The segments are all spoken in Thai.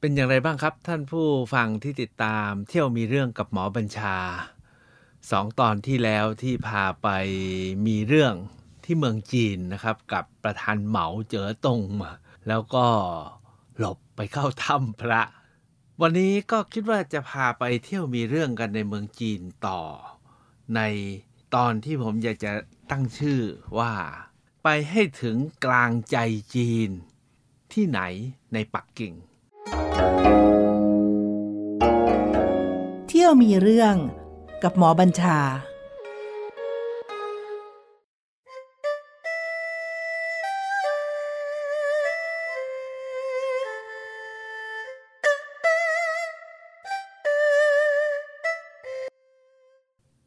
เป็นอย่างไรบ้างครับ ท่านผู้ฟังที่ติดตามเที่ยวมีเรื่องกับหมอบัญชาสองตอนที่แล้วที่พาไปมีเรื่องที่เมืองจีนนะครับ กับประธานเหมาเจ๋อตงมาแล้วก็หลบไปเข้าถ้ำพระ วันนี้ก็คิดว่าจะพาไปเที่ยวมีเรื่องกันในเมืองจีนต่อ ในตอนที่ผมอยากจะตั้งชื่อว่า ไปให้ถึงกลางใจจีนที่ไหนในปักกิ่ง ยวมีเรื่องกับหมอบัญชา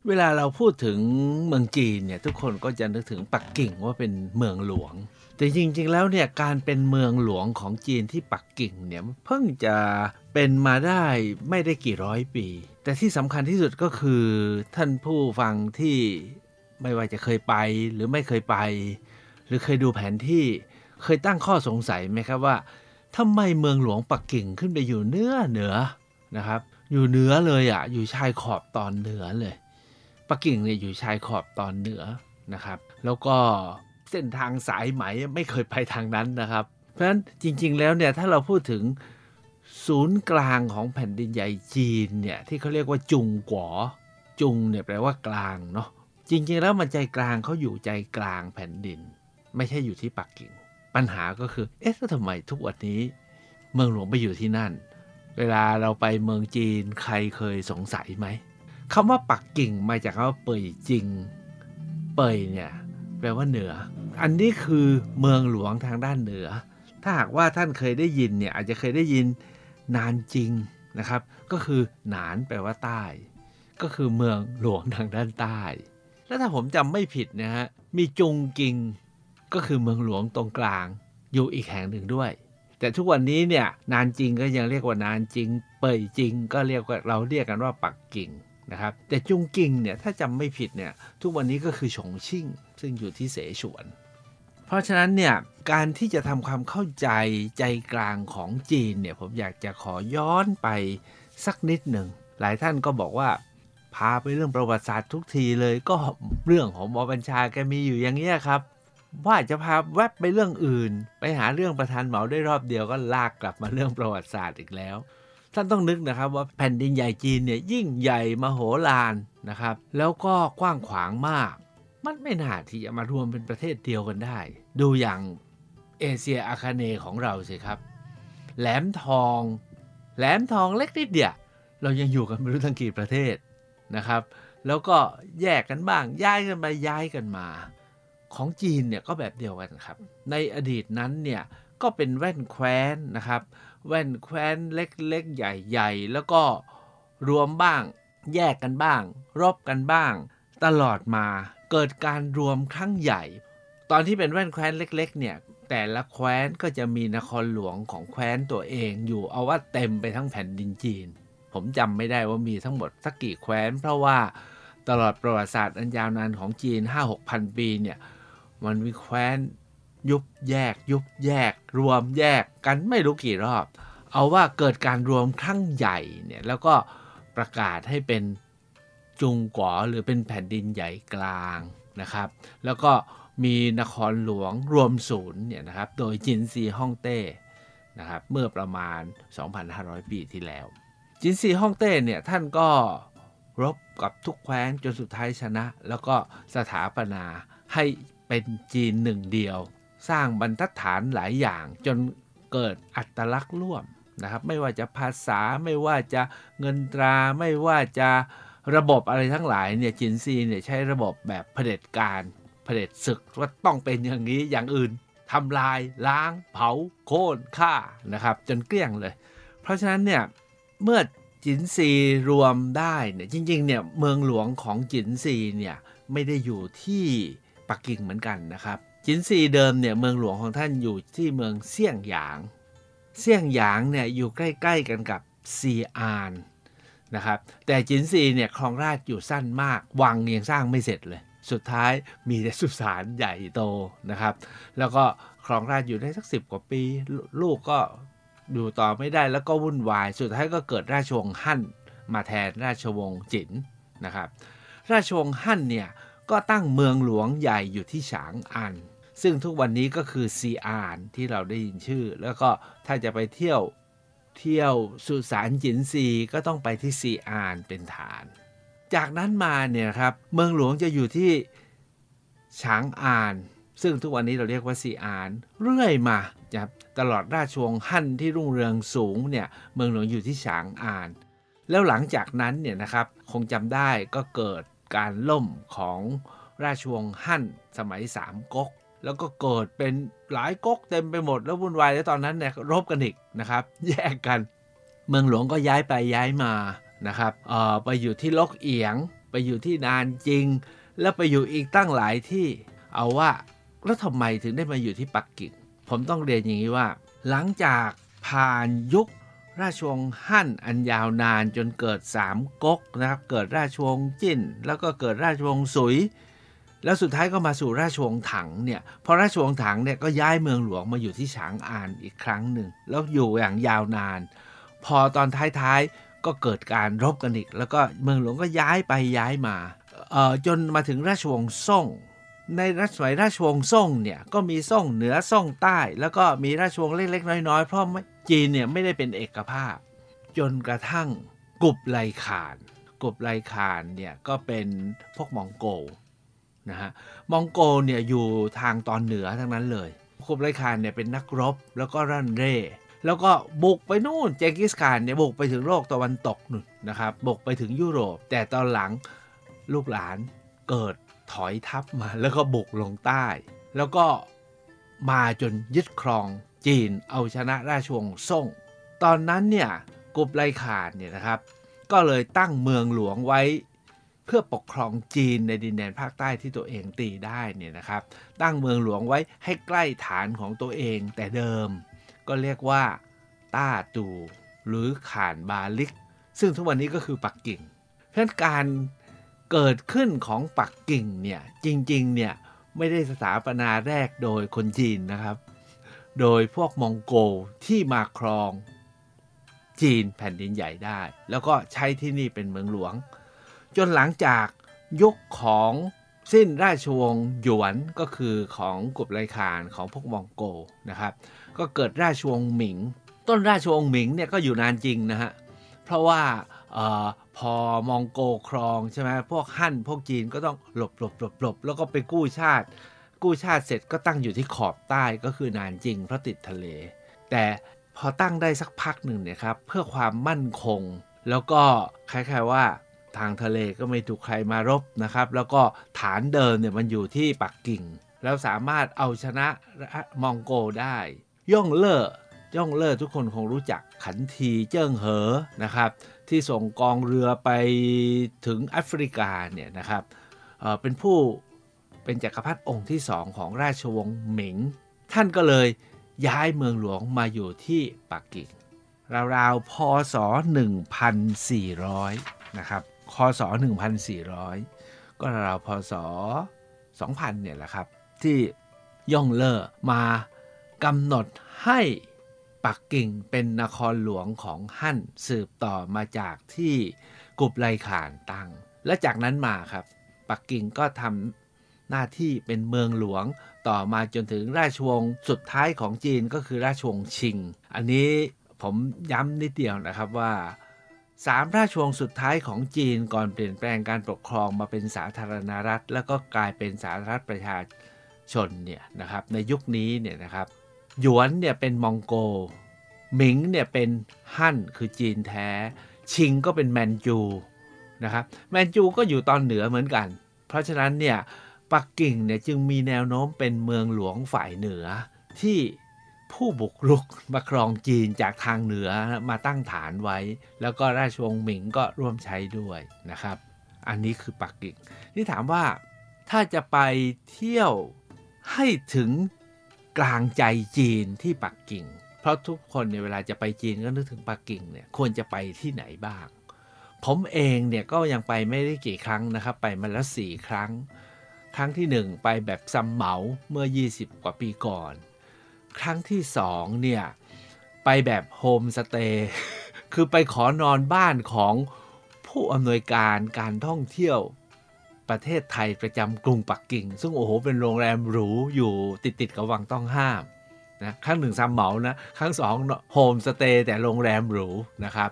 เวลาเราพูดถึงเมืองจีนเนี่ยทุกคนก็จะนึกถึงปักกิ่งว่าเป็นเมืองหลวง แต่จริงๆแล้วเนี่ยการเป็นเมืองหลวงของจีนที่ปักกิ่งเนี่ยเพิ่งจะเป็นมาได้ไม่ได้กี่ร้อยปี แต่ที่สำคัญที่สุดก็คือท่านผู้ฟังที่ไม่ว่าจะเคยไปหรือไม่เคยไป หรือเคยดูแผนที่เคยตั้งข้อสงสัยไหมครับว่าทำไมเมืองหลวงปักกิ่งขึ้นไปอยู่เนื้อเหนือนะครับ อยู่เหนือเลยอะอยู่ชายขอบตอนเหนือเลยปักกิ่งเนี่ยอยู่ชายขอบตอนเหนือนะครับ แล้วก็เส้นทางสายไหมไม่เคยไปทางนั้นนะครับ เพราะฉะนั้นจริง ๆ แล้วเนี่ยถ้าเราพูดถึง ศูนย์กลางของแผ่นดินใหญ่จีนเนี่ยที่เขาเรียกว่าจุงกัวจุงเนี่ยแปลว่ากลางเนาะจริงๆแล้วมันใจกลางเขาอยู่ใจกลางแผ่นดิน ไม่ใช่อยู่ที่ปักกิ่ง ปัญหาก็คือ เอ๊ะแล้วทำไมทุกวันนี้ เมืองหลวงไปอยู่ที่นั่น เวลาเราไปเมืองจีนใครเคยสงสัยไหมคำว่าปักกิ่งมาจากคำว่าเปยจริง เปยเนี่ยแปลว่าเหนือ อันนี้คือเมืองหลวงทางด้านเหนือ ถ้าหากว่าท่านเคยได้ยินเนี่ยอาจจะเคยได้ยิน นานจริงนะครับ ก็คือหนานแปลว่าใต้ ก็คือเมืองหลวงทางด้านใต้ แล้วถ้าผมจำไม่ผิดนะฮะมีจุงกิงก็คือเมืองหลวงตรงกลางอยู่อีกแห่งหนึ่งด้วย แต่ทุกวันนี้เนี่ยนานจริงก็ยังเรียกว่านานจริง เป่ยจริง ก็เรียกว่าเราเรียกกันว่าปักกิ่งนะครับแต่จุงกิงเนี่ยถ้าจำไม่ผิดเนี่ยทุกวันนี้ก็คือฉงชิ่ง ซึ่งอยู่ที่เสฉวน เพราะฉะนั้นเนี่ยการที่จะทำความเข้าใจใจกลางของจีนเนี่ยผมอยากจะขอย้อนไปสักนิดหนึ่ง หลายท่านก็บอกว่า พาไปเรื่องประวัติศาสตร์ทุกทีเลยก็เรื่องของหมอบัญชาแกมีอยู่อย่างนี้ครับ ว่าจะพาแวบไปเรื่องอื่น ไปหาเรื่องประธานเหมาได้รอบเดียวก็ลากกลับมาเรื่องประวัติศาสตร์อีกแล้ว ท่านต้องนึกนะครับว่าแผ่นดินใหญ่จีนเนี่ยยิ่งใหญ่มโหฬารนะครับ แล้วก็กว้างขวางมาก มันไม่น่าที่จะมารวมเป็นประเทศเดียวกันได้ ดูอย่างเอเชียอาคาเนย์ของเราสิครับ แหลมทอง แหลมทองเล็กนิดเดียวเรายังอยู่กันไม่รู้ทั้งกี่ประเทศนะครับ แล้วก็แยกกันบ้างย้ายกันไปย้ายกันมา ของจีนเนี่ยก็แบบเดียวกันครับ ในอดีตนั้นเนี่ยก็เป็นแว่นแคว้นนะครับ แว่นแคว้นเล็กๆใหญ่ๆ แล้วก็รวมบ้าง แยกกันบ้าง รบกันบ้าง ตลอดมาเกิดการรวมครั้งใหญ่ ตอนที่เป็นแว่นแคว้นเล็ก ๆ เนี่ย แต่ละแคว้นก็จะมีนครหลวงของแคว้นตัวเองอยู่เอาว่าเต็มไปทั้งแผ่นดินจีน ผมจำไม่ได้ว่ามีทั้งหมดสักกี่แคว้น เพราะว่าตลอดประวัติศาสตร์อันยาวนานของจีน 5-6พันปีเนี่ยมันมีแคว้นยุบแยก ยุบแยก รวมแยกกันไม่รู้กี่รอบ เอาว่าเกิดการรวมครั้งใหญ่เนี่ยแล้วก็ประกาศให้เป็นจุงก๋อหรือเป็นแผ่นดินใหญ่กลางนะครับ แล้วก็ มีนครหลวงรวมศูนย์เนี่ยนะครับโดยจินซีฮ่องเต้นะครับเมื่อประมาณ 2,500 ปีที่แล้ว จินซีฮ่องเต้เนี่ยท่านก็รบกับทุกแคว้นจนสุดท้ายชนะ แล้วก็สถาปนาให้เป็นจีนหนึ่งเดียว สร้างบรรทัดฐานหลายอย่างจนเกิดอัตลักษณ์ร่วมนะครับไม่ว่าจะภาษาไม่ว่าจะเงินตราไม่ว่าจะระบบอะไรทั้งหลายเนี่ยจินซีเนี่ยใช้ระบบแบบเผด็จการ เผด็จศึกว่าต้องเป็นอย่างนี้อย่างอื่นทำลายล้าง เผาโค่นฆ่านะครับ จนเกลี้ยงเลย เพราะฉะนั้นเนี่ยเมื่อจินซีรวมได้เนี่ยจริงๆเนี่ยเมืองหลวงของจินซีเนี่ยไม่ได้อยู่ที่ปักกิ่งเหมือนกันนะครับ จินซีเดิมเนี่ยเมืองหลวงของท่านอยู่ที่เมืองเซี่ยงหยาง เซี่ยงหยางเนี่ยอยู่ใกล้ ๆกันกับซีอานนะครับแต่จินซีเนี่ยครองราชอยู่สั้นมาก วังยังสร้างไม่เสร็จเลย สุดท้ายมีแต่สุสานใหญ่โตนะครับ แล้วก็ครองราชอยู่ได้สักสิบกว่าปี ลูกก็ดูต่อไม่ได้แล้วก็วุ่นวาย สุดท้ายก็เกิดราชวงศ์ฮั่นมาแทนราชวงศ์จินนะครับ ราชวงศ์ฮั่นเนี่ยก็ตั้งเมืองหลวงใหญ่อยู่ที่ฉางอัน ซึ่งทุกวันนี้ก็คือซีอานที่เราได้ยินชื่อ แล้วก็ถ้าจะไปเที่ยวเที่ยวสุสานจินซีก็ต้องไปที่ซีอานเป็นฐาน จากนั้นมาเนี่ยครับเมืองหลวงจะอยู่ที่ฉางอาน ซึ่งทุกวันนี้เราเรียกว่าซีอาน เรื่อยมาครับตลอดราชวงศ์ฮั่นที่รุ่งเรืองสูงเนี่ยเมืองหลวงอยู่ที่ฉางอาน แล้วหลังจากนั้นเนี่ยนะครับคงจำได้ก็เกิดการล่มของราชวงศ์ฮั่นสมัยสามก๊กแล้วก็เกิดเป็นหลายก๊กเต็มไปหมดแล้ววุ่นวายแล้วตอนนั้นเนี่ยรบกันอีกนะครับ แยกกัน เมืองหลวงก็ย้ายไปย้ายมา นะครับไปอยู่ที่ลกเอียง ไปอยู่ที่นานจริง แล้วไปอยู่อีกตั้งหลายที่เอาว่าแล้วทำไมถึงได้มาอยู่ที่ปักกิ่ง ผมต้องเรียนอย่างนี้ว่า หลังจากผ่านยุคราชวงศ์ฮั่นอันยาวนานจนเกิดสามก๊กนะครับเกิดราชวงศ์จิ้น แล้วก็เกิดราชวงศ์สุย แล้วสุดท้ายก็มาสู่ราชวงศ์ถังเนี่ยพอราชวงศ์ถังเนี่ยก็ย้ายเมืองหลวงมาอยู่ที่ฉางอานอีกครั้งหนึ่งแล้วอยู่อย่างยาวนาน พอตอนท้ายๆ ก็เกิดการรบกันอีก แล้วก็เมืองหลวงก็ย้ายไปย้ายมาจนมาถึงราชวงศ์ซ่ง ในรัชสมัยราชวงศ์ซ่งเนี่ยก็มีซ่งเหนือซ่งใต้ แล้วก็มีราชวงศ์เล็กๆน้อยๆ เพราะจีนเนี่ยไม่ได้เป็นเอกภาพ จนกระทั่งกุบไลขานกุบไลขานเนี่ยก็เป็นพวกมองโกลนะฮะมองโกลเนี่ยอยู่ทางตอนเหนือทั้งนั้นเลยกุบไลขานเนี่ยเป็นนักรบแล้วก็รันเร่ แล้วก็บุกไปนู่นเจงกิสข่านเนี่ยบุกไปถึงโลกตะวันตกนู่นนะครับบุกไปถึงยุโรป แต่ตอนหลังลูกหลานเกิดถอยทัพมา แล้วก็บุกลงใต้ แล้วก็มาจนยึดครองจีนเอาชนะราชวงศ์ซ่ง ตอนนั้นเนี่ยกุบไลขานเนี่ยนะครับ ก็เลยตั้งเมืองหลวงไว้เพื่อปกครองจีนในดินแดนภาคใต้ที่ตัวเองตีได้เนี่ยนะครับ ตั้งเมืองหลวงไว้ให้ใกล้ฐานของตัวเองแต่เดิม ก็เรียกว่าต้าตูหรือข่านบาลิก ซึ่งทุกวันนี้ก็คือปักกิ่งเพราะฉะนั้นการเกิดขึ้นของปักกิ่งเนี่ยจริงๆเนี่ยไม่ได้สถาปนาแรกโดยคนจีนนะครับ โดยพวกมองโกลที่มาครองจีนแผ่นดินใหญ่ได้ แล้วก็ใช้ที่นี่เป็นเมืองหลวง จนหลังจากยุคของสิ้นราชวงศ์หยวนก็คือของกุบไลคานของพวกมองโกลนะครับ ก็เกิดราชวงศ์หมิง ต้นราชวงศ์หมิงเนี่ยก็อยู่นานจริงนะฮะ เพราะว่าออพอมองโกครองใช่ไหมพวกฮั่นพวกจีนก็ต้องหลบหลบหลบหลบแล้วก็ไปกู้ชาติ กู้ชาติเสร็จก็ตั้งอยู่ที่ขอบใต้ก็คือนานจริงเพราะติดทะเล แต่พอตั้งได้สักพักหนึ่งเนี่ยครับเพื่อความมั่นคง แล้วก็คล้ายๆว่าทางทะเลก็ไม่ถูกใครมารบนะครับ แล้วก็ฐานเดิมเนี่ยมันอยู่ที่ปักกิ่ง แล้วสามารถเอาชนะมองโกได้ ย่องเล่อย่องเล่อทุกคนคงรู้จักขันทีเจิ้งเหอนะครับ ที่ส่งกองเรือไปถึงแอฟริกาเนี่ยนะครับเเป็นผู้เป็นจักรพรรดิองค์ที่สองของราชวงศ์หมิง ท่านก็เลยย้ายเมืองหลวงมาอยู่ที่ปักกิ่งราวๆพศ 1,400 นะครับคศ 1,400 ก็ราวๆพศ 2,000 เนี่ยแหละครับ ที่ย่องเล่อมา กำหนดให้ปักกิ่งเป็นนครหลวงของฮั่นสืบต่อมาจากที่กุบไลข่านตั้ง และจากนั้นมาครับ ปักกิ่งก็ทำหน้าที่เป็นเมืองหลวงต่อมาจนถึงราชวงศ์สุดท้ายของจีนก็คือราชวงศ์ชิง อันนี้ผมย้ำนิดเดียวนะครับว่าสามราชวงศ์สุดท้ายของจีนก่อนเปลี่ยนแปลงการปกครองมาเป็นสาธารณรัฐ แล้วก็กลายเป็นสาธารณรัฐประชาชนเนี่ยนะครับในยุคนี้เนี่ยนะครับ หยวนเนี่ยเป็นมองโกหมิงเนี่ยเป็นฮั่นคือจีนแท้ ชิงก็เป็นแมนจูนะครับแมนจูก็อยู่ตอนเหนือเหมือนกัน เพราะฉะนั้นเนี่ยปักกิ่งเนี่ยจึงมีแนวโน้มเป็นเมืองหลวงฝ่ายเหนือที่ผู้บุกรุกมาครองจีนจากทางเหนือมาตั้งฐานไว้ แล้วก็ราชวงศ์หมิงก็ร่วมใช้ด้วยนะครับ อันนี้คือปักกิ่งที่ถามว่าถ้าจะไปเที่ยวให้ถึง กลางใจจีนที่ปักกิ่ง เพราะทุกคนในยเวลาจะไปจีนก็นึกถึงปักกิ่งเนี่ยควรจะไปที่ไหนบ้าง ผมเองเนี่ยก็ยังไปไม่ได้กี่ครั้งนะครับ ไปมาแล้วสี่ครั้ง ครั้งที่หนึ่งไปแบบซัมเหมาเมื่อ 20 กว่าปีก่อน ครั้งที่สองเนี่ยไปแบบโฮมสเตย์คือไปขอนอนบ้านของผู้อำนวยการการท่องเที่ยว ประเทศไทยประจำกรุงปักกิ่ง ซึ่งโอ้โหเป็นโรงแรมหรูอยู่ติดติดกับวังต้องห้ามนะครั้งหนึ่งซำเหมานะครั้งสองโฮมสเตย์แต่โรงแรมหรูนะครับ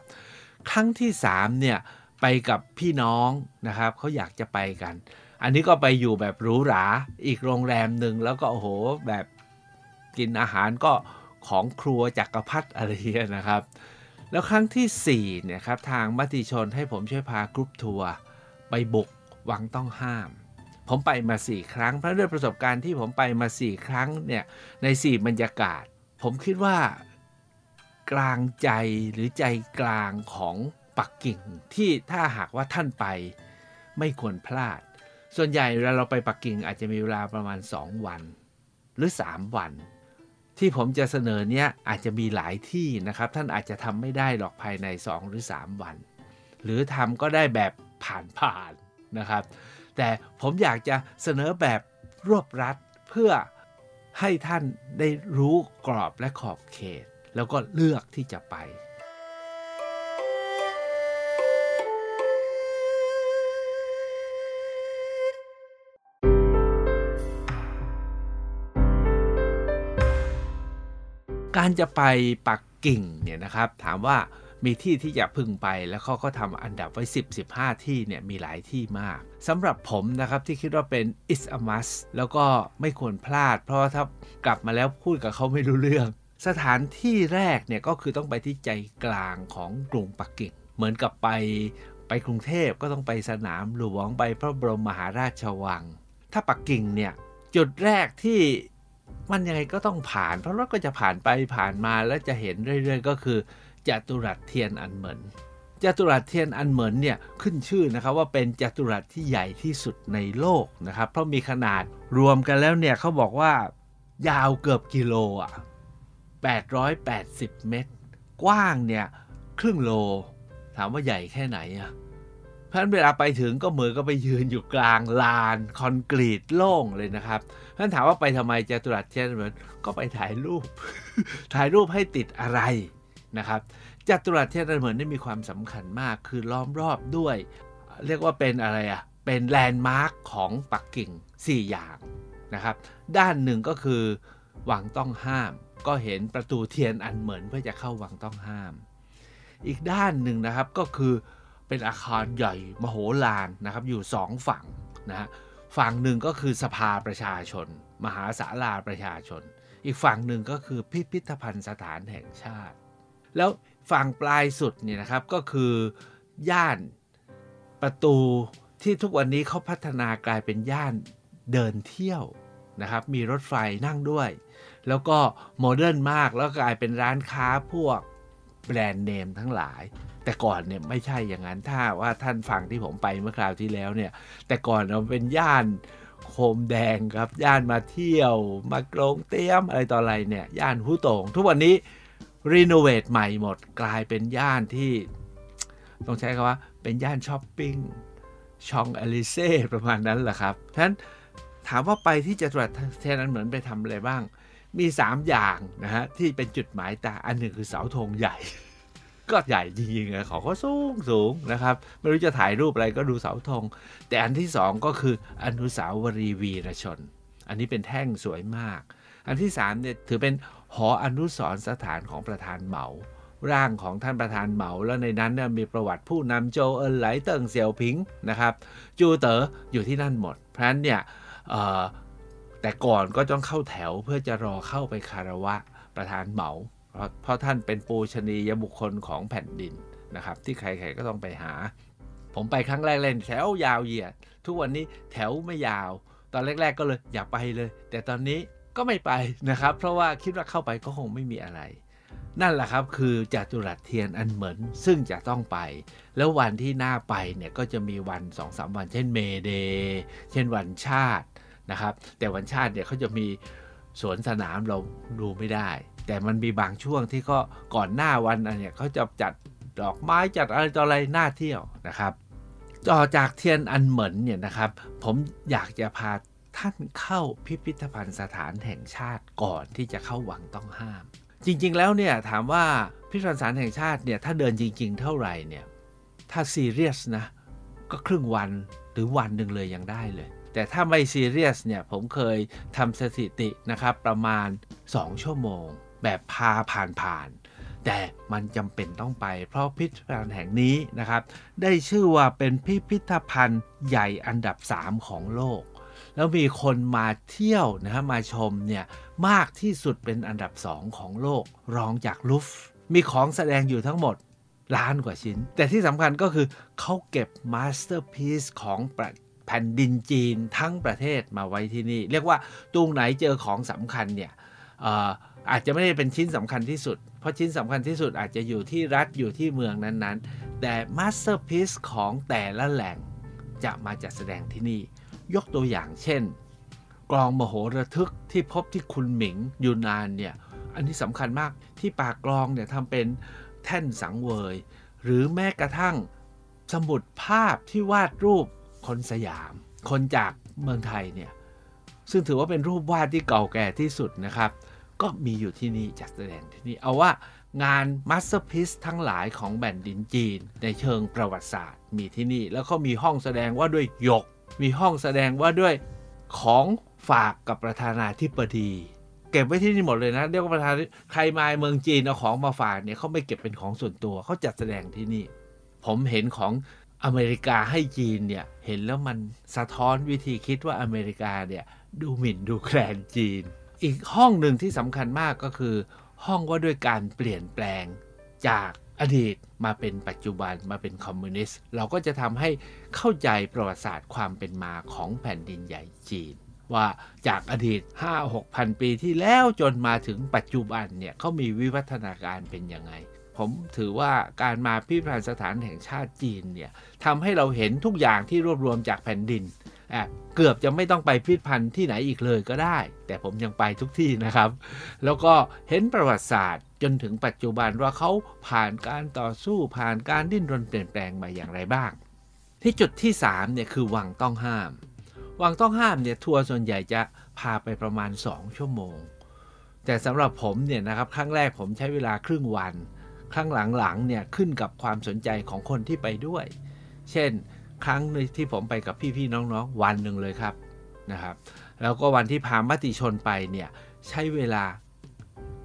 ครั้งที่สามเนี่ยไปกับพี่น้องนะครับเขาอยากจะไปกัน อันนี้ก็ไปอยู่แบบหรูหราอีกโรงแรมหนึ่งแล้วก็โอ้โหแบบกินอาหารก็ของครัวจักรพรรดิอะไรเงี้ยนะครับ แล้วครั้งที่4เนี่ยครับทางมติชนให้ผมช่วยพากรุ๊ปทัวร์ไปบุก วังต้องห้าม ผมไปมา 4 ครั้ง เพราะด้วยประสบการณ์ที่ผมไปมา 4 ครั้งเนี่ยใน 4 บรรยากาศ ผมคิดว่ากลางใจหรือใจกลางของปักกิ่งที่ถ้าหากว่าท่านไปไม่ควรพลาด ส่วนใหญ่เวลาเราไปปักกิ่งอาจจะมีเวลาประมาณ 2 วัน หรือ 3 วัน ที่ผมจะเสนอเนี้ยอาจจะมีหลายที่นะครับ ท่านอาจจะทำไม่ได้หรอกภายใน 2 หรือ 3 วัน หรือทำก็ได้แบบผ่านๆน นะครับ แต่ผมอยากจะเสนอแบบรวบรัดเพื่อให้ท่านได้รู้กรอบและขอบเขต แล้วก็เลือกที่จะไป การจะไปปักกิ่งเนี่ยนะครับ ถามว่า มีที่ที่จะพึงไปแล้วเขาก็ทำอันดับไว้ 10 15 ที่เนี่ยมีหลายที่มากสำหรับผมนะครับที่คิดว่าเป็น is a must แล้วก็ไม่ควรพลาด เพราะว่าถ้ากลับมาแล้วพูดกับเขาไม่รู้เรื่อง สถานที่แรกเนี่ยก็คือต้องไปที่ใจกลางของกรุงปักกิ่ง เหมือนกับไปไปกรุงเทพก็ต้องไปสนามหลวงไปพระบรมมหาราชวัง ถ้าปักกิ่งเนี่ยจุดแรกที่มันยังไงก็ต้องผ่าน เพราะรถก็จะผ่านไปผ่านมาแล้วจะเห็นเรื่อยๆ ก็คือ จตุรัสเทียนอันเหมินจตุรัสเทียนอันเหมินเนี่ยขึ้นชื่อนะครับว่าเป็นจตุรัสที่ใหญ่ที่สุดในโลกนะครับเพราะมีขนาดรวมกันแล้วเนี่ยเขาบอกว่ายาวเกือบกิโลอะ880 เมตร กว้างเนี่ยครึ่งโล ถามว่าใหญ่แค่ไหนอะเพราะฉะนั้นเวลาไปถึงก็เหมือนก็ไปยืนอยู่กลางลานคอนกรีตโล่งเลยนะครับเพราะฉะนั้นถามว่าไปทำไมจตุรัสเทียนเหมินก็ไปถ่ายรูป ถ่ายรูปให้ติดอะไร นะครับจัตุรัสเทียนเหมินนี่มีความสำคัญมากคือล้อมรอบด้วย เรียกว่าเป็นอะไรอะ่ะเป็น landmark ของปักกิ่ง 4 อย่างนะครับ ด้านหนึ่งก็คือวังต้องห้าม ก็เห็นประตูเทียนอันเหมินเพื่อจะเข้าวังต้องห้าม อีกด้านหนึ่งนะครับก็คือเป็นอาคารใหญ่มโหฬารนะครับอยู่สองฝั่งนะฮะฝั่งหนึ่งก็คือสภาประชาชน มหาศาลาประชาชน อีกฝั่งหนึ่งก็คือพิพิธภัณฑ์สถานแห่งชาติ แล้วฝั่งปลายสุดเนี่ยนะครับก็คือย่านประตูที่ทุกวันนี้เขาพัฒนากลายเป็นย่านเดินเที่ยวนะครับ มีรถไฟนั่งด้วย แล้วก็ modern มากแล้วกลายเป็นร้านค้าพวก brand name ทั้งหลาย แต่ก่อนเนี่ยไม่ใช่อย่างนั้นถ้าว่าท่านฟังที่ผมไปเมื่อคราวที่แล้วเนี่ย แต่ก่อนเราเป็นย่านโคมแดงครับ ย่านมาเที่ยว มาโรงเตี๊ยมอะไรต่ออะไรเนี่ย ย่านหูโตง ทุกวันนี้ renovate ใหม่หมดกลายเป็นย่านที่ ต้องใช้คำว่า เป็นย่าน shopping Champs-Élysées ประมาณนั้นแหละครับฉะนั้นถามว่าไปที่จตุรัสเทนันเหมือนไปทำอะไรบ้าง มี 3 อย่างนะฮะที่เป็นจุดหมายตาอันหนึ่งคือเสาธงใหญ่ ก็ใหญ่จริงๆอะขาก็สูงสูงนะครับ ไม่รู้จะถ่ายรูปอะไรก็ดูเสาธง แต่อันที่สองก็คืออนุสาวรีย์วีรชน อันนี้เป็นแท่งสวยมาก อันที่สามเนี่ยถือเป็น หออนุสรสถานของประธานเหมาร่างของท่านประธานเหมาแล้วในนั้นเนี่ยมีประวัติผู้นำโจเอินไหลเติงเสี่ยวผิงนะครับ จูเต๋ออยู่ที่นั่นหมด เพราะฉะนั้นเนี่ยแต่ก่อนก็ต้องเข้าแถวเพื่อจะรอเข้าไปคารวะประธานเหมาเพราะเพราะท่านเป็นปูชนียบุคคลของแผ่นดินนะครับ ที่ใครๆก็ต้องไปหา ผมไปครั้งแรกเล่นแถวยาวเหยียด ทุกวันนี้แถวไม่ยาว ตอนแรก ๆ ก็เลยอย่าไปเลย แต่ตอนนี้ ก็ไม่ไปนะครับ เพราะว่าคิดว่าเข้าไปก็คงไม่มีอะไร นั่นแหละครับคือจัตุรัสเทียนอันเหมือนซึ่งจะต้องไป แล้ววันที่น่าไปเนี่ยก็จะมีวัน2องสามวัน เช่นเมเดย์เช่นวันชาตินะครับ แต่วันชาติเนี่ยเขาจะมีสวนสนามเราดูไม่ได้ แต่มันมีบางช่วงที่ก็ก่อนหน้าวันอันเนี่ยเขาจะจัดดอกไม้จัดอะไรต่ออะไรน่าเที่ยวนะครับต่อจากเทียนอันเหมินเนี่ยนะครับ ผมอยากจะพา ท่านเข้าพิพิธภัณฑ์สถานแห่งชาติก่อนที่จะเข้าวังต้องห้าม จริง ๆ แล้วเนี่ยถามว่าพิพิธภัณฑ์สารแห่งชาติเนี่ยถ้าเดินจริง ๆ เท่าไหร่เนี่ยถ้าซีเรียสนะก็ครึ่งวันหรือวันหนึ่งเลยยังได้เลย แต่ถ้าไม่ซีเรียสเนี่ยผมเคยทำสถิตินะครับประมาณ 2 ชั่วโมง แบบพาผ่านๆแต่มันจำเป็นต้องไป เพราะพิพิธภัณฑ์แห่งนี้นะครับ ได้ชื่อว่าเป็นพิพิธภัณฑ์ใหญ่อันดับ 3 ของโลก แล้วมีคนมาเที่ยวนะฮะมาชมเนี่ยมากที่สุดเป็นอันดับ2ของโลกรองจากลูฟวร์มีของแสดงอยู่ทั้งหมดล้านกว่าชิ้น แต่ที่สำคัญก็คือเขาเก็บ masterpiece ของแผ่นดินจีนทั้งประเทศมาไว้ที่นี่ เรียกว่าตรงไหนเจอของสำคัญเนี่ยอาจจะไม่ได้เป็นชิ้นสำคัญที่สุด เพราะชิ้นสำคัญที่สุดอาจจะอยู่ที่รัฐอยู่ที่เมืองนั้นๆ แต่ masterpiece ของแต่ละแหล่งจะมาจัดแสดงที่นี่ ยกตัวอย่างเช่น กลองมโหระทึกที่พบที่คุนหมิงยูนานเนี่ย อันนี้สำคัญมากที่ปากกลองเนี่ยทำเป็นแท่นสังเวย หรือแม้กระทั่งสมุดภาพที่วาดรูปคนสยาม คนจากเมืองไทยเนี่ยซึ่งถือว่าเป็นรูปวาดที่เก่าแก่ที่สุดนะครับ ก็มีอยู่ที่นี่จัดแสดงที่นี่ เอาว่างาน masterpiece ทั้งหลายของแผ่นดินจีน ในเชิงประวัติศาสตร์ มีที่นี่ แล้วก็มีห้องแสดงว่าด้วยหยก มีห้องแสดงว่าด้วยของฝากกับประธานาธิบดี เก็บไว้ที่นี่หมดเลยนะ เรียกว่าประธานใครมาเมืองจีนเอาของมาฝากเนี่ยเขาไม่เก็บเป็นของส่วนตัวเขาจัดแสดงที่นี่ ผมเห็นของอเมริกาให้จีนเนี่ยเห็นแล้วมันสะท้อนวิธีคิดว่าอเมริกาเนี่ยดูหมิ่นดูแคลนจีน อีกห้องหนึ่งที่สำคัญมากก็คือ ห้องว่าด้วยการเปลี่ยนแปลงจาก อดีตมาเป็นปัจจุบันมาเป็นคอมมิวนิสต์ เราก็จะทำให้เข้าใจประวัติศาสตร์ความเป็นมาของแผ่นดินใหญ่จีน ว่าจากอดีต 5-6พันปีที่แล้วจนมาถึงปัจจุบันเนี่ยเขามีวิวัฒนาการเป็นยังไง ผมถือว่าการมาพิพิธภัณฑ์สถานแห่งชาติจีนเนี่ยทำให้เราเห็นทุกอย่างที่รวบรวมจากแผ่นดิน เกือบจะไม่ต้องไปพิพิธภัณฑ์ที่ไหนอีกเลยก็ได้ แต่ผมยังไปทุกที่นะครับ แล้วก็เห็นประวัติศาสตร์จนถึงปัจจุบันว่าเขาผ่านการต่อสู้ผ่านการดิ้นรนเปลี่ยนแปลงมาอย่างไรบ้าง ที่จุดที่3เนี่ยคือวังต้องห้าม วังต้องห้ามเนี่ยทัวร์ส่วนใหญ่จะพาไปประมาณ 2 ชั่วโมง แต่สำหรับผมเนี่ยนะครับครั้งแรกผมใช้เวลาครึ่งวัน ครั้งหลังๆเนี่ยขึ้นกับความสนใจของคนที่ไปด้วย เช่น ครั้งที่ผมไปกับพี่ๆน้องๆ วันหนึ่งเลยครับนะครับ แล้วก็วันที่พามติชนไปเนี่ยใช้เวลา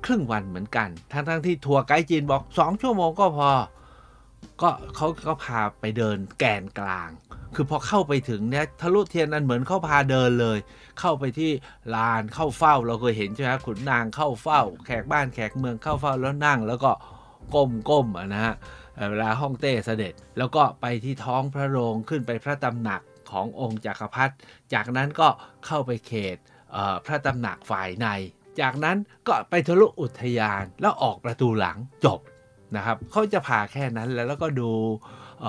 ครึ่งวันเหมือนกัน ทั้งๆทที่ทัวร์ไกด์จีนบอก 2 ชั่วโมงก็พอ ก็เขาก็พาไปเดินแกนกลาง คือพอเข้าไปถึงเนี่ยทะลุเทียนนั้นเหมือนเขาพาเดินเลย เข้าไปที่ลานเข้าเฝ้า เราเคยเห็นใช่ไหมขุนนางเข้าเฝ้า แขกบ้านแขกเมืองเข้าเฝ้าแล้วนั่ง แล้วก็ก้มๆนะฮะ เวลาห้องเต้เสด็จ แล้วก็ไปที่ท้องพระโรงขึ้นไปพระตำหนักขององค์จักรพรรดิจากนั้นก็เข้าไปเขตพระตำหนักฝ่ายใน จากนั้นก็ไปทะลุอุทยานแล้วออกประตูหลังจบนะครับเขาจะพาแค่นั้นแล้วแล้วก็ดูเ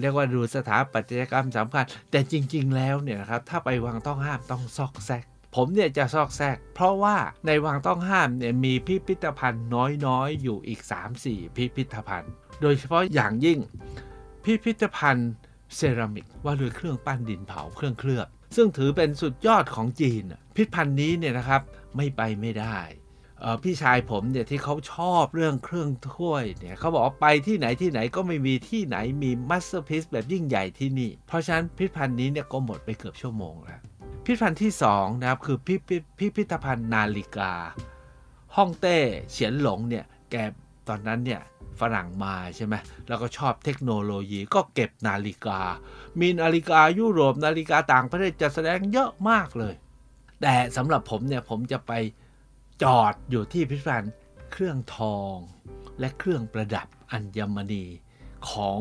เรียกว่าดูสถาปัตยกรรมสำคัญ แต่จริง ๆ แล้วเนี่ยนะครับถ้าไปวังต้องห้ามต้องซอกแซก ผมเนี่ยจะซอกแซก เพราะว่าในวังต้องห้ามเนี่ยมีพิพิธภัณฑ์น้อยๆ อยู่อีก 3-4 พิพิธภัณฑ์ โดยเฉพาะอย่างยิ่ง พิพิธภัณฑ์เซรามิกว่าด้วยเครื่องปั้นดินเผาเครื่องเคลือบ ซึ่งถือเป็นสุดยอดของจีน พิพิธภัณฑ์นี้เนี่ยนะครับไม่ไปไม่ได้พี่ชายผมเนี่ยที่เขาชอบเรื่องเครื่องถ้วยเนี่ยเขาบอกว่าไปที่ไหนที่ไหนก็ไม่มีที่ไหนมีมัสเตอร์พิซแบบยิ่งใหญ่ที่นี่ เพราะฉะนั้นพิพิธภัณฑ์นี้เนี่ยก็หมดไปเกือบชั่วโมงแล้วพิพิธภัณฑ์ที่2นะครับคือพิพิพิธภัณฑ์นาฬิกาฮ่องเต้เฉียนหลงเนี่ยแกตอนนั้นเนี่ย ฝรั่งมาใช่ไหมแล้วก็ชอบเทคโนโลยีก็เก็บนาฬิกา มีนาฬิกายุโรปนาฬิกาต่างประเทศจะแสดงเยอะมากเลย แต่สำหรับผมเนี่ยผมจะไปจอดอยู่ที่พิพิธภัณฑ์เครื่องทองและเครื่องประดับอัญมณีของ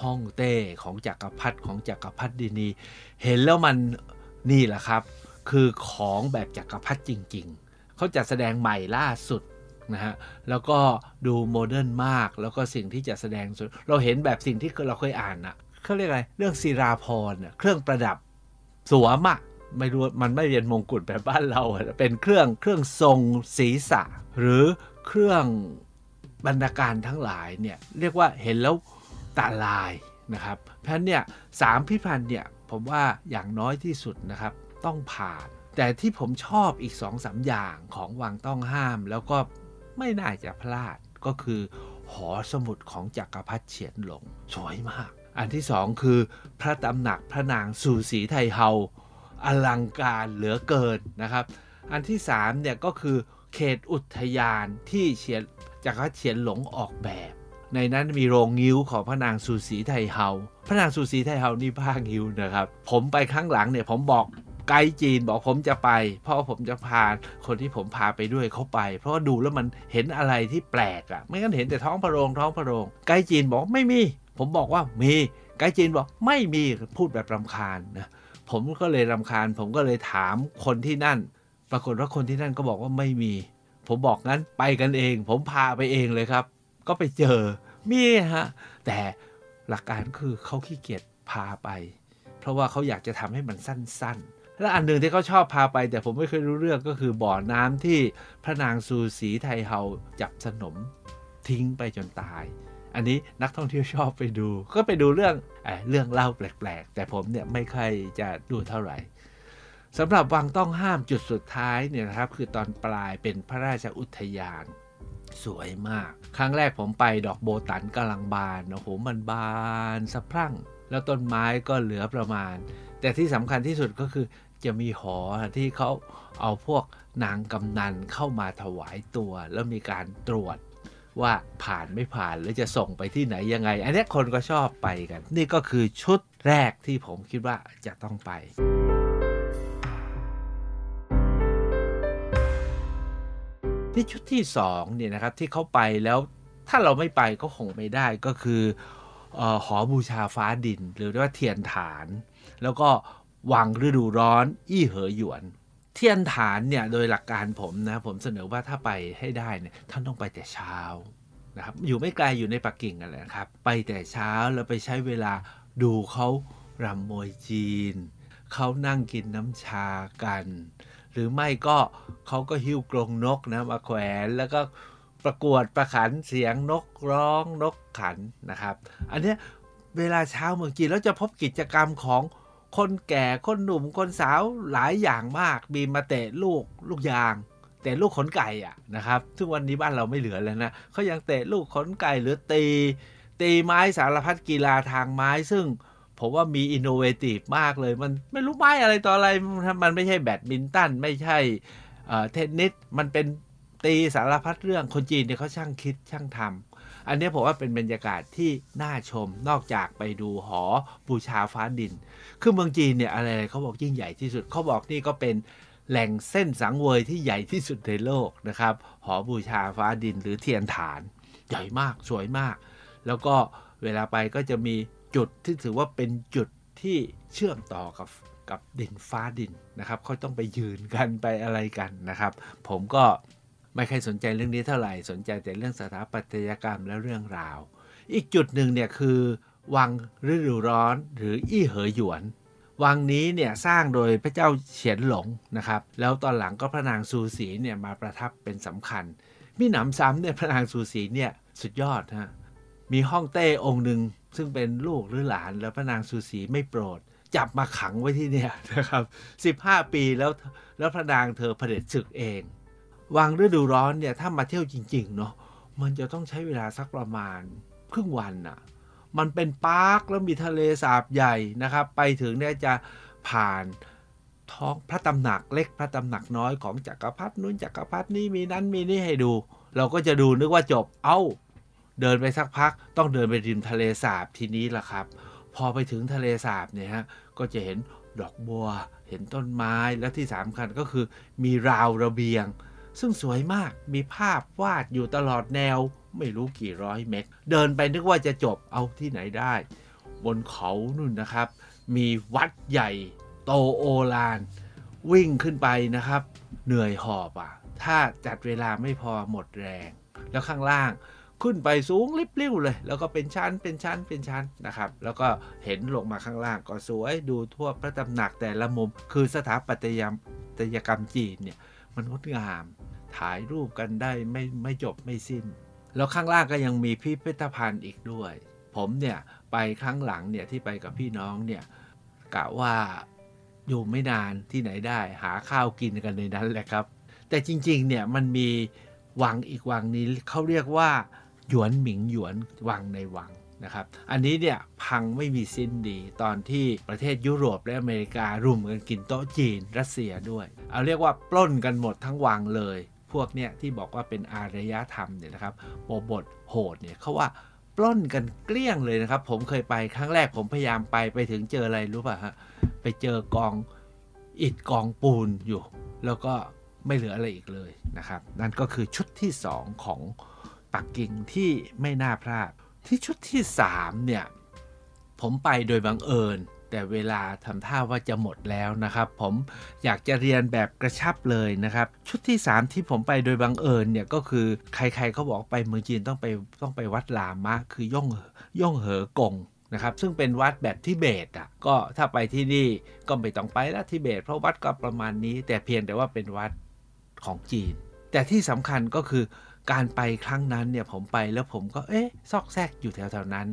ฮ่องเต้ของจักรพรรดิของจักรพรรดินี เห็นแล้วมันนี่แหละครับ คือของแบบจักรพรรดิจริง ๆ เขาจะแสดงใหม่ล่าสุด นะฮะแล้วก็ดูโมเดิร์นมาก แล้วก็สิ่งที่จะแสดงสุดเราเห็นแบบสิ่งที่เราเคยอ่านอะเขาเรียกอะไรเรื่องศิราพรเครื่องประดับสวมอะไม่รู้มันไม่เป็นมงกุฎแบบบ้านเราเป็นเครื่องเครื่องทรงศีรษะ หรือเครื่องบรรณาการทั้งหลายเนี่ยเรียกว่าเห็นแล้วตาลายนะครับ เพราะฉะนั้นเนี่ยสามพิพันธ์เนี่ยผมว่าอย่างน้อยที่สุดนะครับต้องผ่าน แต่ที่ผมชอบอีกสองสาอย่างของวังต้องห้ามแล้วก็ ไม่น่าจะพลาดก็คือ หอสมุดของจักรพรรดิเฉียนหลง สวยมาก อันที่สองคือพระตำหนักพระนางสู่สีไทเฮาอลังการเหลือเกินนะครับ อันที่สามเนี่ยก็คือเขตอุทยานที่เฉียนจักรพรรดิเฉียนหลงออกแบบ ในนั้นมีโรงงิ้วของพระนางสูสีไทเฮาพระนางสูสีไทเฮานี่ผ้างิ้วนะครับ ผมไปครั้งหลังเนี่ยผมบอก ไกด์จีนบอกผมจะไป เพราะผมจะพาคนที่ผมพาไปด้วยเขาไป เพราะว่าดูแล้วมันเห็นอะไรที่แปลกอะ่ะ ไม่งั้นเห็นแต่ท้องพระโรงท้องพระโรง ไกด์จีนบอกไม่มี ผมบอกว่ามี ไกด์จีนบอกไม่มีพูดแบบรำคาญนะผมก็เลยรำคาญ ผมก็เลยถามคนที่นั่น ปรากฏว่าคนที่นั่นก็บอกว่าไม่มี ผมบอกงั้นไปกันเอง ผมพาไปเองเลยครับ ก็ไปเจอมีฮะแต่หลักการคือเขาขี้เกียจพาไป เพราะว่าเขาอยากจะทำให้มันสั้นๆ และอันหนึ่งที่เขาชอบพาไป แต่ผมไม่เคยรู้เรื่องก็คือบ่อน้ำที่พระนางซูสีไทเฮาจับสนมทิ้งไปจนตาย อันนี้นักท่องเที่ยวชอบไปดู ก็ไปดูเรื่องเอเรื่องเล่าแปลกๆ แต่ผมเนี่ยไม่ค่อยจะดูเท่าไหร่สำหรับวังต้องห้ามจุดสุดท้ายเนี่ยนะครับ คือตอนปลายเป็นพระราชอุทยานสวยมาก ครั้งแรกผมไปดอกโบตันกำลังบานโอ้โหมันบานสะพรั่ง แล้วต้นไม้ก็เหลือประมาณ แต่ที่สำคัญที่สุดก็คือจะมีหอที่เขาเอาพวกนางกำนันเข้ามาถวายตัว แล้วมีการตรวจว่าผ่านไม่ผ่านหรือจะส่งไปที่ไหนยังไง อันนี้คนก็ชอบไปกัน นี่ก็คือชุดแรกที่ผมคิดว่าจะต้องไปที่ชุดที่2เนี่ยนะครับที่เขาไปแล้วถ้าเราไม่ไปก็คงไม่ได้ก็คือออหอบูชาฟ้าดิน หรือว่าเทียนฐาน แล้วก็วังฤดูร้อนอี้เหอหยวน เทียนฐานเนี่ยโดยหลักการผมนะ ผมเสนอว่าถ้าไปให้ได้เนี่ยท่านต้องไปแต่เช้านะครับอยู่ไม่ไกลอยู่ในปักกิ่งกันเละครับ ไปแต่เช้าแล้วไปใช้เวลาดูเขารำมวยจีน เขานั่งกินน้ำชากัน หรือไม่ก็เขาก็หิ้วกรงนกนะมาแขวนแล้วก็ประกวดประขันเสียงนกร้องนกขันนะครับ อันนี้เวลาเช้าเมืองจีนแล้วจะพบกิจกรรมของ คนแก่คนหนุ่มคนสาวหลายอย่างมากมีมาเตะลูกลูกยางแต่ลูกขนไก่อะนะครับทุกวันนี้บ้านเราไม่เหลือแล้วนะเขายังเตะลูกขนไก่หรือตี ตีไม้สารพัดกีฬาทางไม้ซึ่งผมว่ามีอินโนเวทีฟมากเลย มันไม่รู้ไม้อะไรต่ออะไร มันไม่ใช่แบดมินตัน ไม่ใช่เทนนิสมันเป็นตีสารพัดเรื่องคนจีนเนี่ยเขาช่างคิดช่างทำ อันนี้ผมว่าเป็นบรรยากาศที่น่าชมนอกจากไปดูหอบูชาฟ้าดิน คือเมืองจีนเนี่ยอะไรเขาบอกยิ่งใหญ่ที่สุดเขาบอกนี่ก็เป็นแหล่งเส้นสังเวยที่ใหญ่ที่สุดในโลกนะครับ หอบูชาฟ้าดินหรือเทียนฐาน ใหญ่มากสวยมาก แล้วก็เวลาไปก็จะมีจุดที่ถือว่าเป็นจุดที่เชื่อมต่อกับกับดินฟ้าดินนะครับเขาต้องไปยืนกันไปอะไรกันนะครับ ผมก็ ไม่ค่อยสนใจเรื่องนี้เท่าไหร่สนใจแต่เรื่องสถาปัตยกรรมและเรื่องราว อีกจุดหนึ่งเนี่ยคือ วังฤดูร้อนหรืออี้เหอหยวน วังนี้เนี่ยสร้างโดยพระเจ้าเฉียนหลงนะครับ แล้วตอนหลังก็พระนางซูสีเนี่ยมาประทับเป็นสำคัญมีหนำซ้ำเนี่ยพระนางซูสีเนี่ยสุดยอดฮะมีห้องเต้องค์หนึ่งซึ่งเป็นลูกหรือหลานแล้วพระนางซูสีไม่โปรด จับมาขังไว้ที่เนี่ยนะครับ 15 ปีแล้วแล้วพระนางเธอเผด็จศึกเอง วังฤดูร้อนเนี่ยถ้ามาเที่ยวจริงๆเนาะมันจะต้องใช้เวลาสักประมาณครึ่งวันน่ะมันเป็นปาร์คแล้วมีทะเลสาบใหญ่นะครับ ไปถึงเนี่ยจะผ่านท้องพระตำหนักเล็กพระตำหนักน้อยของจักรพรรดินู้นจักรพรรดินี้มีนั้นมีนี่ให้ดู เราก็จะดูนึกว่าจบเอา้า เดินไปสักพักต้องเดินไปริมทะเลสาบทีนี้ล่ะครับ พอไปถึงทะเลสาบเนี่ยฮะก็จะเห็นดอกบัว เห็นต้นไม้และที่สำคัญก็คือมีราวระเบียง ซึ่งสวยมากมีภาพวาดอยู่ตลอดแนวไม่รู้กี่ร้อยเมตร เดินไปนึกว่าจะจบเอาที่ไหนได้ บนเขานู่นนะครับ มีวัดใหญ่โตโอลาน วิ่งขึ้นไปนะครับ เหนื่อยหอบอะ ถ้าจัดเวลาไม่พอหมดแรง แล้วข้างล่างขึ้นไปสูงริบลิ่วเลย แล้วก็เป็นชั้นเป็นชั้นเป็นชั้นนะครับ แล้วก็เห็นลงมาข้างล่างก็สวยดูทั่วพระตำหนักแต่ละมุม คือสถาปัตยกรรมจีนเนี่ยมันงดงาม ถ่ายรูปกันได้ไม่ไม่จบไม่สิ้น แล้วข้างล่างก็ยังมีพิพิธภัณฑ์อีกด้วย ผมเนี่ยไปครั้งหลังเนี่ยที่ไปกับพี่น้องเนี่ยกะว่าอยู่ไม่นานที่ไหนได้หาข้าวกินกันในนั้นแหละครับ แต่จริงๆเนี่ยมันมีวังอีกวังนี้เขาเรียกว่าหยวนหมิงหยวนวังในวังนะครับ อันนี้เนี่ยพังไม่มีสิ้นดีตอนที่ประเทศยุโรปและอเมริการุมกันกินโต๊ะจีนรัสเซียด้วย เอาเรียกว่าปล้นกันหมดทั้งวังเลย พวกเนี่ยที่บอกว่าเป็นอารยธรรมเนี่ยนะครับโบบทโหดเนี่ยเขาว่าปล้นกันเกลี้ยงเลยนะครับ ผมเคยไปครั้งแรกผมพยายามไปไปถึงเจออะไรรู้ป่ะฮะไปเจอกองอิฐกองปูนอยู่ แล้วก็ไม่เหลืออะไรอีกเลยนะครับ นั่นก็คือชุดที่ 2 ของปักกิ่งที่ไม่น่าพลาด ที่ชุดที่ 3 เนี่ย ผมไปโดยบังเอิญ แต่เวลาทำท่าว่าจะหมดแล้วนะครับ ผมอยากจะเรียนแบบกระชับเลยนะครับ ชุดที่ 3 ที่ผมไปโดยบังเอิญเนี่ยก็คือใครๆเขาบอกไปเมืองจีนต้องไปต้องไปวัดลามะ คือย่องย่องเหอกงนะครับซึ่งเป็นวัดแบบทิเบตอะก็ถ้าไปที่นี่ก็ไม่ต้องไปแล้วทิเบต เพราะวัดก็ประมาณนี้ แต่เพียงแต่ว่าเป็นวัดของจีน แต่ที่สำคัญก็คือการไปครั้งนั้นเนี่ยผมไปแล้วผมก็เอ๊ะซอกแซกอยู่แถวๆนั้น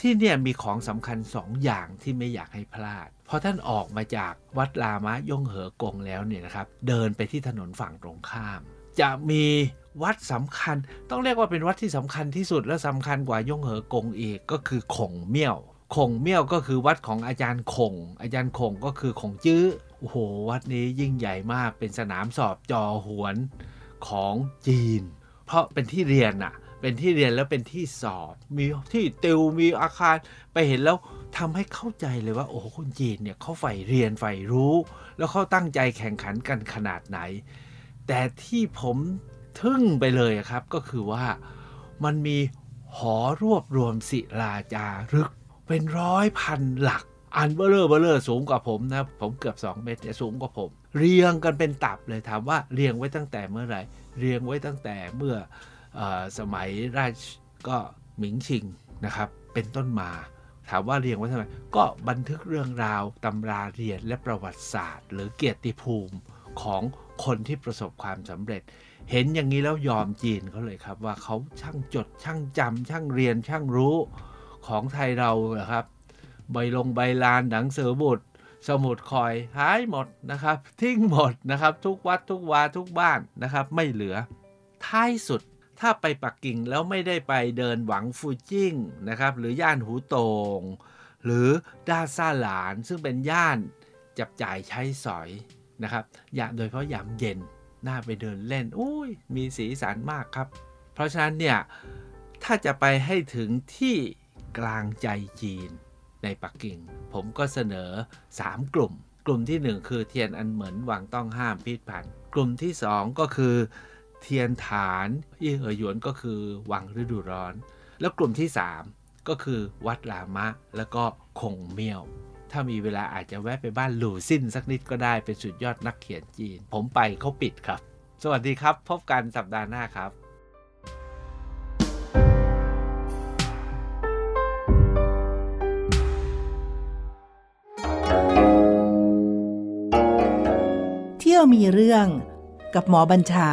ที่เนี่ยมีของสำคัญสองอย่างที่ไม่อยากให้พลาดพอท่านออกมาจากวัดลามะย่งเหอกงแล้วเนี่ยนะครับเดินไปที่ถนนฝั่งตรงข้าม จะมีวัดสำคัญ ต้องเรียกว่าเป็นวัดที่สำคัญที่สุดและสำคัญกว่าย่งเหอกงอีกก็คือขงเมี่ยวขงเมี่ยวก็คือวัดของอาจารย์คงอาจารย์คงก็คือคงจื้อโอ้โหวัดนี้ยิ่งใหญ่มากเป็นสนามสอบจอหวนของจีน เพราะเป็นที่เรียนอะ เป็นที่เรียนแล้วเป็นที่สอบ มีที่ติวมีอาคารไปเห็นแล้วทำให้เข้าใจเลยว่า โอ้คนจีนเนี่ยเขาใฝ่เรียนใฝ่รู้ แล้วเขาตั้งใจแข่งขันกันขนาดไหน แต่ที่ผมทึ่งไปเลยครับก็คือว่ามันมีหอรวบรวมศิลาจารึก เป็นร้อยพันหลัก อันเบ้อเร่อเบ้อเร่อสูงกว่าผมนะ ผมเกือบ 2 เมตรแต่สูงกว่าผม เรียงกันเป็นตับเลยถามว่าเรียงไว้ตั้งแต่เมื่อไหร่ เรียงไว้ตั้งแต่เมื่อ สมัยราชก็หมิงชิงนะครับเป็นต้นมา ถามว่าเรียงไว้ทำไมก็บันทึกเรื่องราวตำราเรียนและประวัติศาสตร์ หรือเกียรติภูมิของคนที่ประสบความสำเร็จ เห็นอย่างนี้แล้วยอมจีนเขาเลยครับว่าเขาช่างจดช่างจำช่างเรียนช่างรู้ของไทยเราอครับใบลงใบลานหนังสือบุตรสมุดคอยหายหมดนะครับทิ้งหมดนะครับ ทุกวัดทุกวาทุกบ้านนะครับ ไม่เหลือท้ายสุด ถ้าไปปักกิ่งแล้วไม่ได้ไปเดินหวังฟูจิ้งนะครับ หรือย่านหูโตง หรือด้าซ่าหลาน ซึ่งเป็นย่านจับจ่ายใช้สอยนะครับ อย่าโดยเฉพาะยามเย็นน่าไปเดินเล่นอุ้ยมีสีสันมากครับ เพราะฉะนั้นเนี่ย ถ้าจะไปให้ถึงที่กลางใจจีนในปักกิ่ง ผมก็เสนอ 3 กลุ่ม กลุ่มที่ 1 คือเทียนอันเหมือนวังต้องห้ามพิษพันกลุ่มที่ 2 ก็คือ เทียนฐานยี่เหอหยวนก็คือวังฤดูร้อน แล้วกลุ่มที่ 3 ก็คือวัดลามะ แล้วก็คงเมี่ยว ถ้ามีเวลาอาจจะแวะไปบ้านหลู่ซิ่นสักนิดก็ได้เป็นสุดยอดนักเขียนจีน ผมไปเขาปิดครับ สวัสดีครับ พบกันสัปดาห์หน้าครับเที่ยวมีเรื่องกับหมอบัญชา